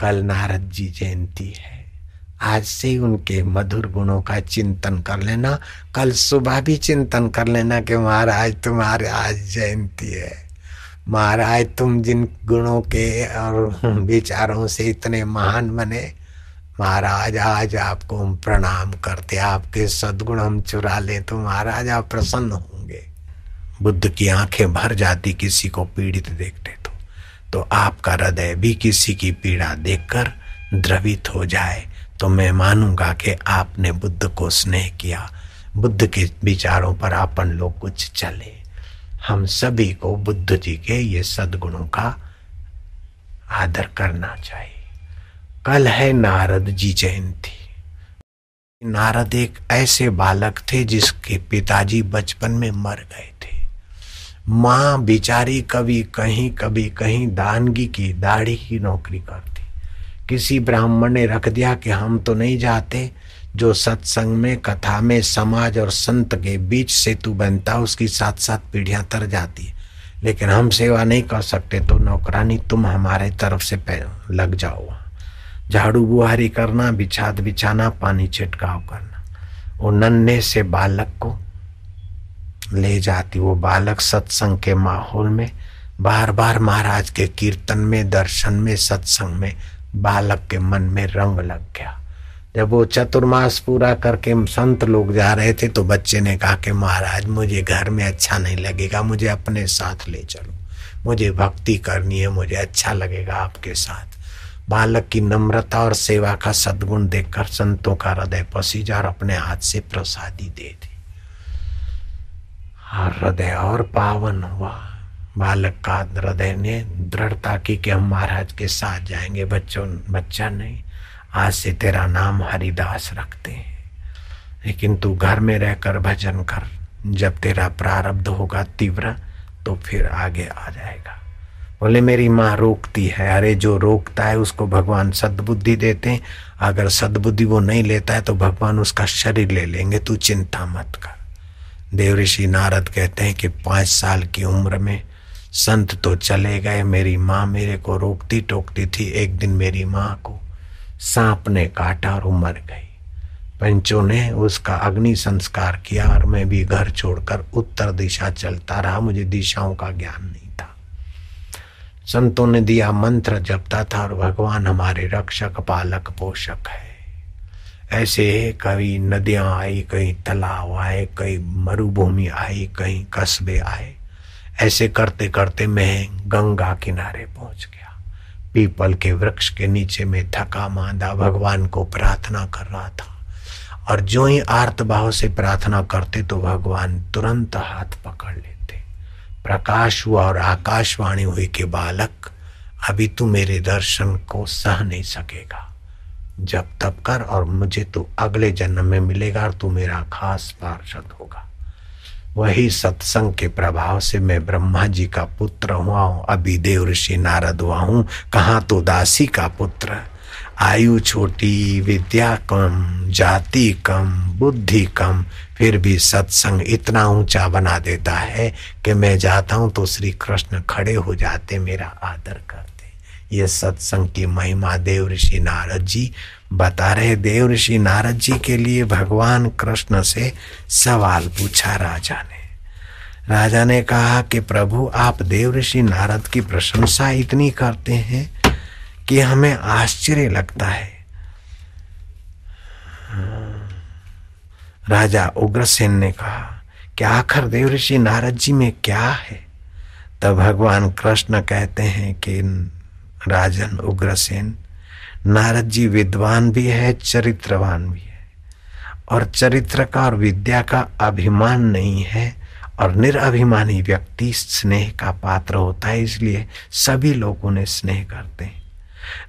कल नारद जी जयंती है। आज से ही उनके मधुर गुणों का चिंतन कर लेना। कल सुबह भी चिंतन कर लेना कि महाराज, तुम्हारे आज जयंती है। महाराज, तुम जिन गुणों के और विचारों से इतने महान बने, महाराज, आज आपको हम प्रणाम करते आपके सदगुण हम चुरा ले तो महाराज आप प्रसन्न होंगे। बुद्ध की आँखें भर जाती, किसी को पीड़ित देखते। तो आपका हृदय भी किसी की पीड़ा देखकर द्रवित हो जाए। तो मैं मानूँगा कि आपने बुद्ध को स्नेह किया। बुद्ध के विचारों पर अपन लोग कुछ चले। हम सभी को बुद्ध जी के ये सदगुणों का आदर करना चाहिए। कल है नारद जी जयंती। नारद एक ऐसे बालक थे जिसके पिताजी बचपन में मर गए माँ बिचारी कभी कहीं कभी कहीं दानगी की दाढ़ी की नौकरी करती। किसी ब्राह्मण ने रख दिया कि हम तो नहीं जाते, जो सत्संग में, कथा में, समाज और संत के बीच सेतु बनता, उसकी साथ साथ पीढ़ियाँ तर जाती। है लेकिन हम सेवा नहीं कर सकते तो नौकरानी तुम हमारे तरफ़ से लग जाओ झाड़ू बुहारी करना, बिछाद बिछाना, पानी छिटकाव करना। वो नन्हे से बालक को ले जाती वो बालक सत्संग के माहौल में बार बार महाराज के कीर्तन में, दर्शन में, सत्संग में बालक के मन में रंग लग गया। जब वो चतुर्मास पूरा करके संत लोग जा रहे थे तो बच्चे ने कहा कि महाराज, मुझे घर में अच्छा नहीं लगेगा, मुझे अपने साथ ले चलो। मुझे भक्ति करनी है, मुझे अच्छा लगेगा आपके साथ। बालक की नम्रता और सेवा का सद्गुण देखकर संतों का हृदय पसीजा और अपने हाथ से प्रसादी दे दी और हृदय और पावन हुआ। बालक का हृदय ने दृढ़ता की कि हम महाराज के साथ जाएँगे, बच्चों, बच्चा नहीं, आज से तेरा नाम हरिदास रखते हैं। लेकिन तू घर में रहकर भजन कर। जब तेरा प्रारब्ध होगा तीव्र तो फिर आगे आ जाएगा। बोले, मेरी माँ रोकती है। अरे, जो रोकता है, उसको भगवान सद्बुद्धि देते हैं। अगर सद्बुद्धि वो नहीं लेता है तो भगवान उसका शरीर ले लेंगे। तू चिंता मत कर। देव ऋषि नारद कहते हैं कि पाँच साल की उम्र में संत तो चले गए, मेरी माँ मेरे को रोकती टोकती थी, एक दिन मेरी माँ को सांप ने काटा और मर गई। पंचों ने उसका अग्नि संस्कार किया और मैं भी घर छोड़कर उत्तर दिशा चलता रहा, मुझे दिशाओं का ज्ञान नहीं था। संतों ने दिया मंत्र, जपता था और भगवान हमारे रक्षक, पालक, पोषक है। ऐसे कभी नदियाँ आई कहीं तालाब आए, कई मरुभूमि आई कहीं कस्बे आए। ऐसे करते करते मैं गंगा किनारे पहुँच गया। पीपल के वृक्ष के नीचे में थका मांदा भगवान को प्रार्थना कर रहा था। और जो ही आर्त भाव से प्रार्थना करते तो भगवान तुरंत हाथ पकड़ लेते। प्रकाश हुआ और आकाशवाणी हुई कि बालक, अभी तू मेरे दर्शन को सह नहीं सकेगा। जब तब कर और मुझे तू अगले जन्म में मिलेगा और तू मेरा खास पार्षद होगा। वही सत्संग के प्रभाव से मैं ब्रह्मा जी का पुत्र हुआ हूँ अभी देव ऋषि नारद हुआ हूँ। कहा तो दासी का पुत्र? आयु छोटी, विद्या कम, जाति कम, बुद्धि कम, फिर भी सत्संग इतना ऊँचा बना देता है कि मैं जाता हूँ तो श्री कृष्ण खड़े हो जाते मेरा आदर करते। ये सत्संग की महिमा देव ऋषि नारद जी बता रहे देव ऋषि नारद जी के लिए भगवान कृष्ण से सवाल पूछा राजा ने। राजा ने कहा कि प्रभु, आप देव ऋषि नारद की प्रशंसा इतनी करते हैं कि हमें आश्चर्य लगता है। राजा उग्रसेन ने कहा कि आखिर देव ऋषि नारद जी में क्या है? तब भगवान कृष्ण कहते हैं कि राजन उग्रसेन नारद जी विद्वान भी है, चरित्रवान भी है। और चरित्र का और विद्या का अभिमान नहीं है और निराभिमानी व्यक्ति स्नेह का पात्र होता है, इसलिए सभी लोग उन्हें स्नेह करते हैं।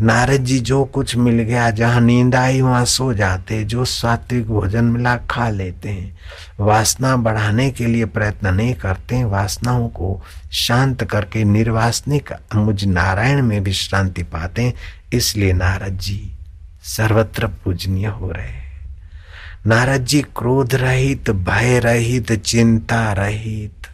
नारद जी, जो कुछ मिल गया, जहाँ नींद आई, वहाँ सो जाते, जो सात्विक भोजन मिला, खा लेते हैं। वासना बढ़ाने के लिए प्रयत्न नहीं करते वासनाओं को शांत करके निर्वासनिक मुझ नारायण में विश्रांति पाते इसलिए नारद जी, सर्वत्र पूजनीय हो रहे हैं। नारद जी, क्रोध रहित, भय रहित, चिंता रहित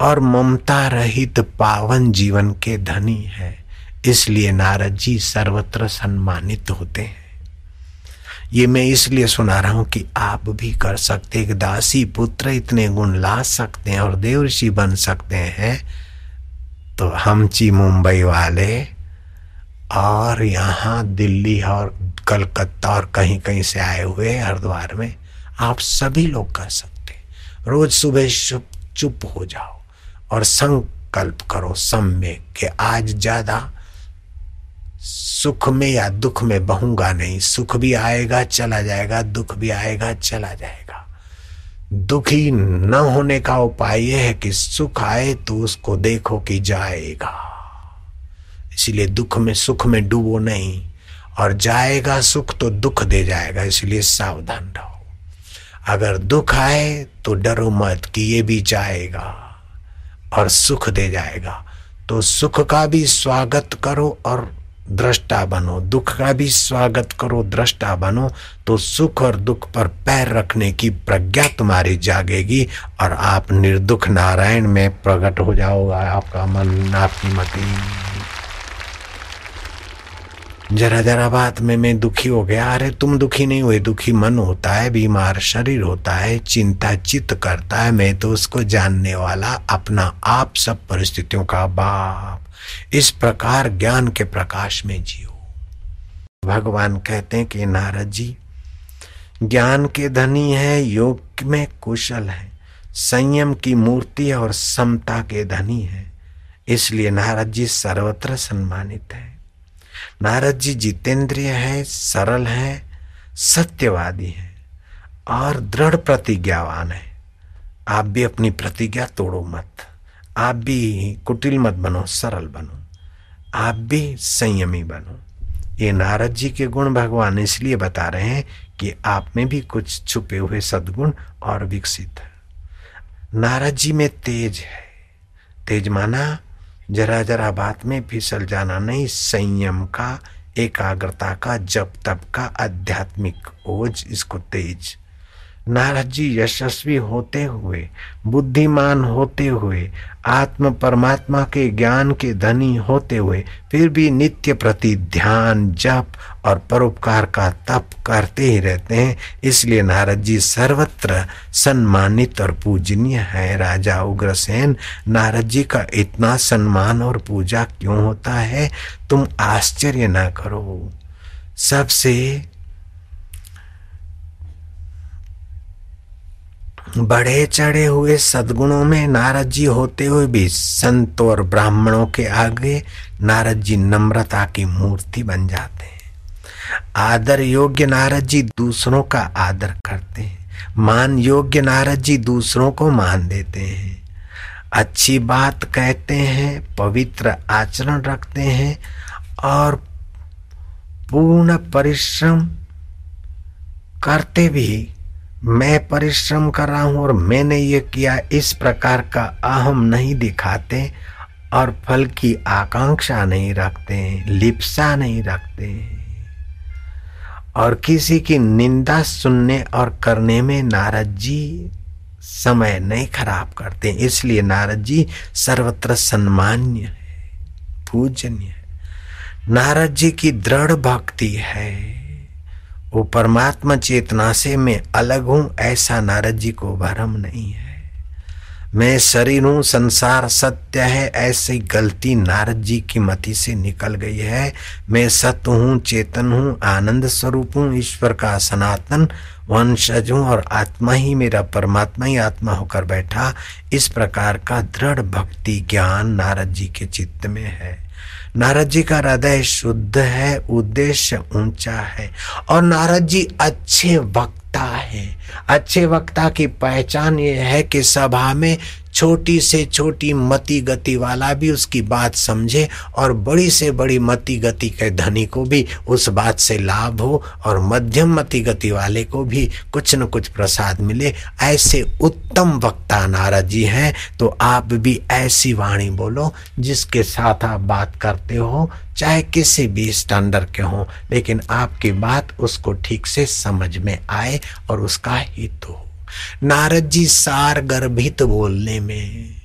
और ममता रहित पावन जीवन के धनी है। इसलिए नारद जी सर्वत्र सम्मानित होते हैं। ये मैं इसलिए सुना रहा हूँ कि आप भी कर सकते एक दासी पुत्र इतने गुण ला सकते हैं और देव बन सकते हैं। तो हम ची मुंबई वाले और यहाँ दिल्ली और कलकत्ता और कहीं कहीं से आए हुए हरिद्वार में, आप सभी लोग कर सकते रोज सुबह चुप चुप हो जाओ और संकल्प करो सम्य कि आज ज़्यादा सुख में या दुख में बहूँगा नहीं। सुख भी आएगा, चला जाएगा, दुख भी आएगा, चला जाएगा। दुखी न होने का उपाय यह है कि सुख आए तो उसको देखो कि जाएगा। इसलिए दुख में सुख में डूबो नहीं और जाएगा सुख तो दुख दे जाएगा, इसलिए सावधान रहो। अगर दुख आए तो डरो मत कि ये भी जाएगा और सुख दे जाएगा। तो सुख का भी स्वागत करो और दृष्टा बनो, दुख का भी स्वागत करो दृष्टा बनो तो सुख और दुख पर पैर रखने की प्रज्ञा तुम्हारी जागेगी और आप निर्दुख नारायण में प्रकट हो जाओगा, आपका मन आपकी मति। जरा जरा बात में मैं दुखी हो गया, अरे तुम दुखी नहीं हुए, दुखी मन होता है, बीमार शरीर होता है, चिंता चित्त करता है, मैं तो उसको जानने वाला, अपना आप सब परिस्थितियों का बाप। इस प्रकार ज्ञान के प्रकाश में जियो। भगवान कहते हैं कि नारद जी, ज्ञान के धनी है, योग में कुशल है, संयम की मूर्ति और समता के धनी है, इसलिए नारद जी सर्वत्र सम्मानित है। नारद जी जितेंद्रिय है, सरल है, सत्यवादी है और दृढ़ प्रतिज्ञावान है। आप भी अपनी प्रतिज्ञा तोड़ो मत। आप भी कुटिल मत बनो, सरल बनो। आप भी संयमी बनो। ये नारद जी के गुण भगवान इसलिए बता रहे हैं कि आप में भी कुछ छुपे हुए सदगुण और विकसित है। नारद जी में तेज है। तेज माना जरा जरा बात में फिसल जाना नहीं, संयम का, एकाग्रता का, जप तप का, आध्यात्मिक ओज, इसको तेज। नारद जी यशस्वी होते हुए, बुद्धिमान होते हुए, आत्म परमात्मा के ज्ञान के धनी होते हुए, फिर भी नित्य प्रति ध्यान, जप और परोपकार का तप करते ही रहते हैं। इसलिए नारद जी सर्वत्र सम्मानित और पूजनीय है। राजा उग्रसेन, नारद जी का इतना सम्मान और पूजा क्यों होता है? तुम आश्चर्य ना करो। सबसे बड़े चढ़े हुए सदगुणों में नारद जी होते हुए भी संत और ब्राह्मणों के आगे नारद जी नम्रता की मूर्ति बन जाते हैं। आदर योग्य नारद जी दूसरों का आदर करते हैं। मान योग्य नारद जी दूसरों को मान देते हैं। अच्छी बात कहते हैं, पवित्र आचरण रखते हैं और पूर्ण परिश्रम करते भी मैं परिश्रम कर रहा हूँ और मैंने ये किया, इस प्रकार का अहम नहीं दिखाते और फल की आकांक्षा नहीं रखते, लिप्सा नहीं रखते। और किसी की निंदा सुनने और करने में नारद जी समय नहीं खराब करते, इसलिए नारद जी सर्वत्र सम्मान्य है, पूजनीय है। नारद जी की दृढ़ भक्ति है। वो परमात्मा चेतना से मैं अलग हूँ, ऐसा नारद जी को भरम नहीं है। मैं शरीर हूँ, संसार सत्य है, ऐसी गलती नारद जी की मति से निकल गई है। मैं सत्य हूँ, चेतन हूँ, आनंद स्वरूप हूँ, ईश्वर का सनातन वंशज हूँ और आत्मा ही मेरा परमात्मा ही आत्मा होकर बैठा। इस प्रकार का दृढ़ भक्ति ज्ञान नारद जी के चित्त में है। नारद जी का हृदय शुद्ध है, उद्देश्य ऊँचा है और नारद जी अच्छे वक्ता है। अच्छे वक्ता की पहचान ये है कि सभा में छोटी से छोटी मति गति वाला भी उसकी बात समझे और बड़ी से बड़ी मति गति के धनी को भी उस बात से लाभ हो और मध्यम मति गति वाले को भी कुछ न कुछ प्रसाद मिले। ऐसे उत्तम वक्ता नारद जी हैं तो आप भी ऐसी वाणी बोलो जिसके साथ आप बात करते हो, चाहे किसी भी स्टैंडर्ड के हो, लेकिन आपकी बात उसको ठीक से समझ में आए और उसका हित हो। नारद जी सार गर्भित बोलने में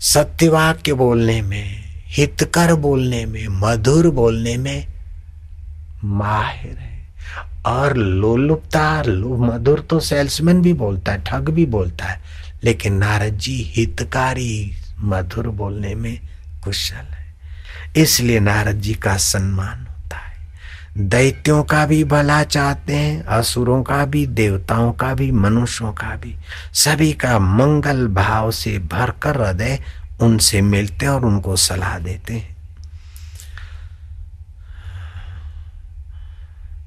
सत्यवाक्य बोलने में हितकर बोलने में मधुर बोलने में माहिर है। और लोलुपता लो, मधुर तो सेल्समैन भी बोलता है ठग भी बोलता है लेकिन नारद जी हितकारी मधुर बोलने में कुशल है। इसलिए नारद जी का सम्मान दैत्यों का भी भला चाहते हैं, असुरों का भी, देवताओं का भी, मनुष्यों का भी। सभी का मंगल भाव से भरकर हृदय उनसे मिलते हैं और उनको सलाह देते हैं।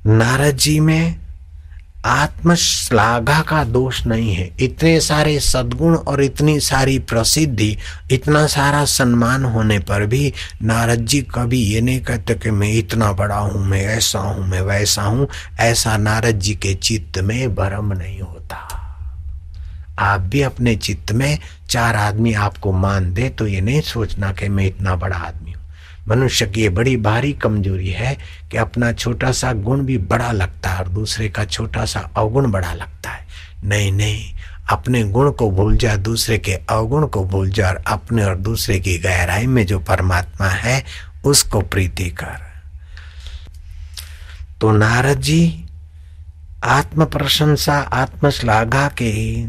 नारद जी में आत्मश्लाघा का दोष नहीं है। इतने सारे सद्गुण और इतनी सारी प्रसिद्धि, इतना सारा सम्मान होने पर भी नारद जी कभी ये नहीं कहते कि मैं इतना बड़ा हूँ, मैं ऐसा हूँ, मैं वैसा हूँ। ऐसा नारद जी के चित्त में भरम नहीं होता। आप भी अपने चित्त में चार आदमी आपको मान दे तो ये नहीं सोचना कि मैं इतना बड़ा आदमी हूँ। मनुष्य की ये बड़ी भारी कमज़ोरी है कि अपना छोटा सा गुण भी बड़ा लगता है और दूसरे का छोटा सा अवगुण बड़ा लगता है। नहीं नहीं, अपने गुण को भूल जा, दूसरे के अवगुण को भूल जा और अपने और दूसरे की गहराई में जो परमात्मा है, उसको प्रीति कर। तो नारद जी आत्म प्रशंसा आत्मश्लाघा के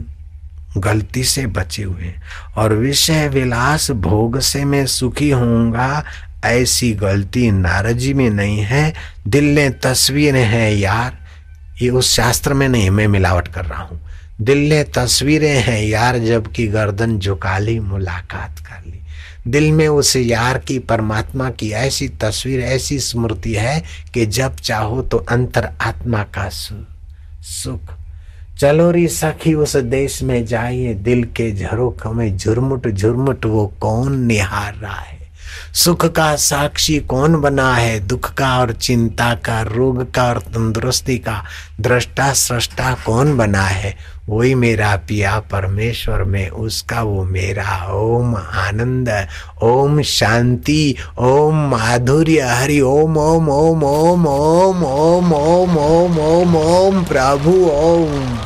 गलती से बचे हुए और विषय विलास भोग से मैं सुखी होऊँगा ऐसी गलती नारद जी में नहीं है, दिल ने तस्वीरें हैं यार। ये उस शास्त्र में नहीं, मैं मिलावट कर रहा हूँ। दिल ने तस्वीरें हैं यार, जबकि गर्दन झुका ली मुलाकात कर ली। दिल में उस यार की, परमात्मा की ऐसी तस्वीर, ऐसी स्मृति है कि जब चाहो तो अंतर आत्मा का सुख। चलो री सखी, उस देश में जाइए, दिल के झरोखों में झुरमुट झुरमुट वो कौन निहार रहा है? सुख का साक्षी कौन बना है दुख का और चिंता का रोग का और तंदुरुस्ती का दृष्टा सृष्टा कौन बना है वही मेरा पिया परमेश्वर में उसका वो मेरा ओम आनंद ओम शांति ओम माधुर्य हरि ओम ओम ओम ओम ओम ओम ओम ओम ओम ओम प्रभु ओम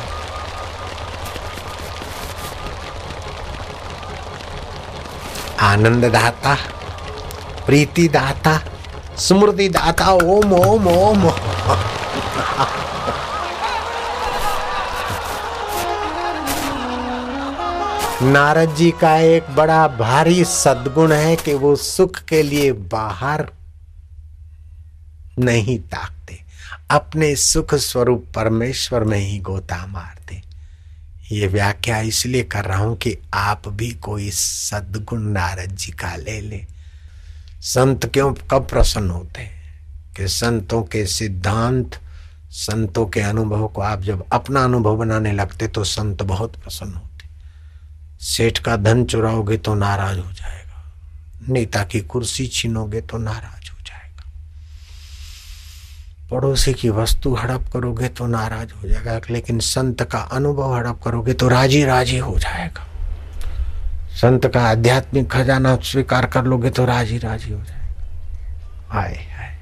आनंद दाता प्रीति दाता स्मृति दाता ओम ओम ओम। नारद जी का एक बड़ा भारी सद्गुण है कि वो सुख के लिए बाहर नहीं ताकते, अपने सुख स्वरूप परमेश्वर में ही गोता मारते। ये व्याख्या इसलिए कर रहा हूँ कि आप भी कोई सद्गुण नारद जी का ले ले। संत क्यों, कब प्रसन्न होते हैं? कि संतों के सिद्धांत, संतों के अनुभव को आप जब अपना अनुभव बनाने लगते तो संत बहुत प्रसन्न होते। सेठ का धन चुराओगे तो नाराज़ हो जाएगा। नेता की कुर्सी छीनोगे तो नाराज़ हो जाएगा। पड़ोसी की वस्तु हड़प करोगे तो नाराज़ हो जाएगा। लेकिन संत का अनुभव हड़प करोगे तो राज़ी राज़ी हो जाएगा। संत का आध्यात्मिक खजाना स्वीकार कर लोगे तो राज़ी राज़ी हो जाएगा। आए आए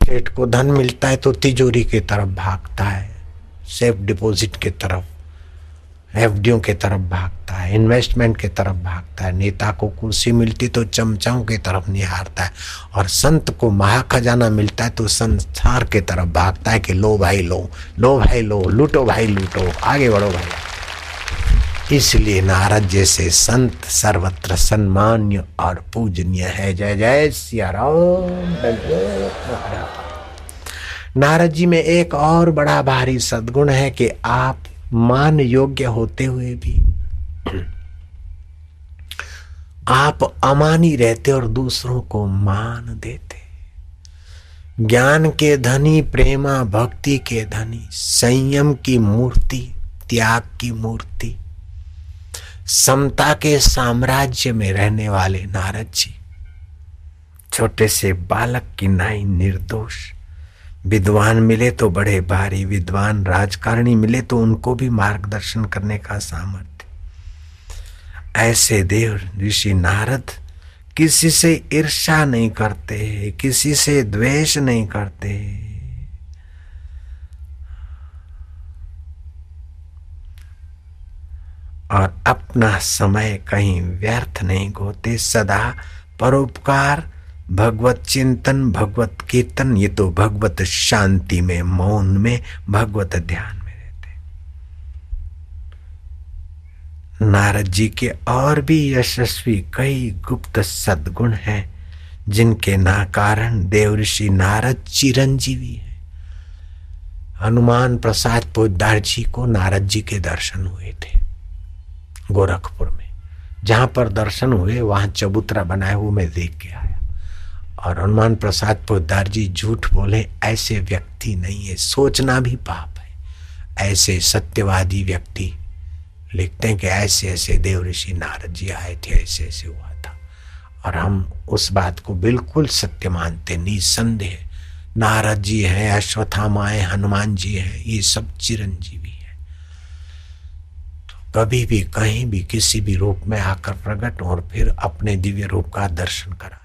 सेठ को धन मिलता है तो तिजोरी की तरफ़ भागता है, सेफ़ डिपॉजिट के तरफ़, एफडीओ के तरफ़ भागता है, इन्वेस्टमेंट के तरफ़ भागता है, नेता को कुर्सी मिलती तो चमचाओं की तरफ़ निहारता है, और संत को महाखजाना मिलता है तो संसार के तरफ़ भागता है कि लो भाई लो लो भाई लो, लूटो भाई लूटो, आगे बढ़ो भाई। इसलिए नारद जैसे संत सर्वत्र सम्मान्य और पूजनीय है। जय जय सिया राम नारद जी में एक और बड़ा भारी सद्गुण है कि आप मान योग्य होते हुए भी आप अमानी रहते और दूसरों को मान देते। ज्ञान के धनी, प्रेमा, भक्ति के धनी, संयम की मूर्ति, त्याग की मूर्ति समता के साम्राज्य में रहने वाले नारद जी, छोटे से बालक की नाई निर्दोष। विद्वान मिले तो बड़े भारी, विद्वान राजकारणी मिले तो उनको भी मार्गदर्शन करने का सामर्थ्य। ऐसे देव ऋषि नारद किसी से ईर्षा नहीं करते, किसी से द्वेष नहीं करते। और अपना समय कहीं व्यर्थ नहीं गोते। सदा परोपकार, भगवत चिंतन, भगवत कीर्तन, ये तो भगवत शांति में, मौन में, भगवत ध्यान में रहते नारद जी के और भी यशस्वी कई गुप्त सद्गुण हैं, जिनके ना कारण देव ऋषि नारद चिरंजीवी है। हनुमान प्रसाद पोदार जी को नारद जी के दर्शन हुए थे। गोरखपुर में। जहाँ पर दर्शन हुए, वहाँ चबूतरा बनाए हुए मैं देख के आया। और हनुमान प्रसाद पोदार जी झूठ बोले, ऐसे व्यक्ति नहीं है, सोचना भी पाप है। ऐसे सत्यवादी व्यक्ति लिखते हैं कि ऐसे ऐसे देव ऋषि नारद जी आए थे, ऐसे ऐसे हुआ था। और हम उस बात को बिल्कुल सत्य मानते, निसंदेह। नारद जी हैं अश्वत्थामाए हनुमान जी हैं, ये सब चिरंजीवी कभी भी, कहीं भी, किसी भी रूप में आकर प्रकट और फिर अपने दिव्य रूप का दर्शन करा।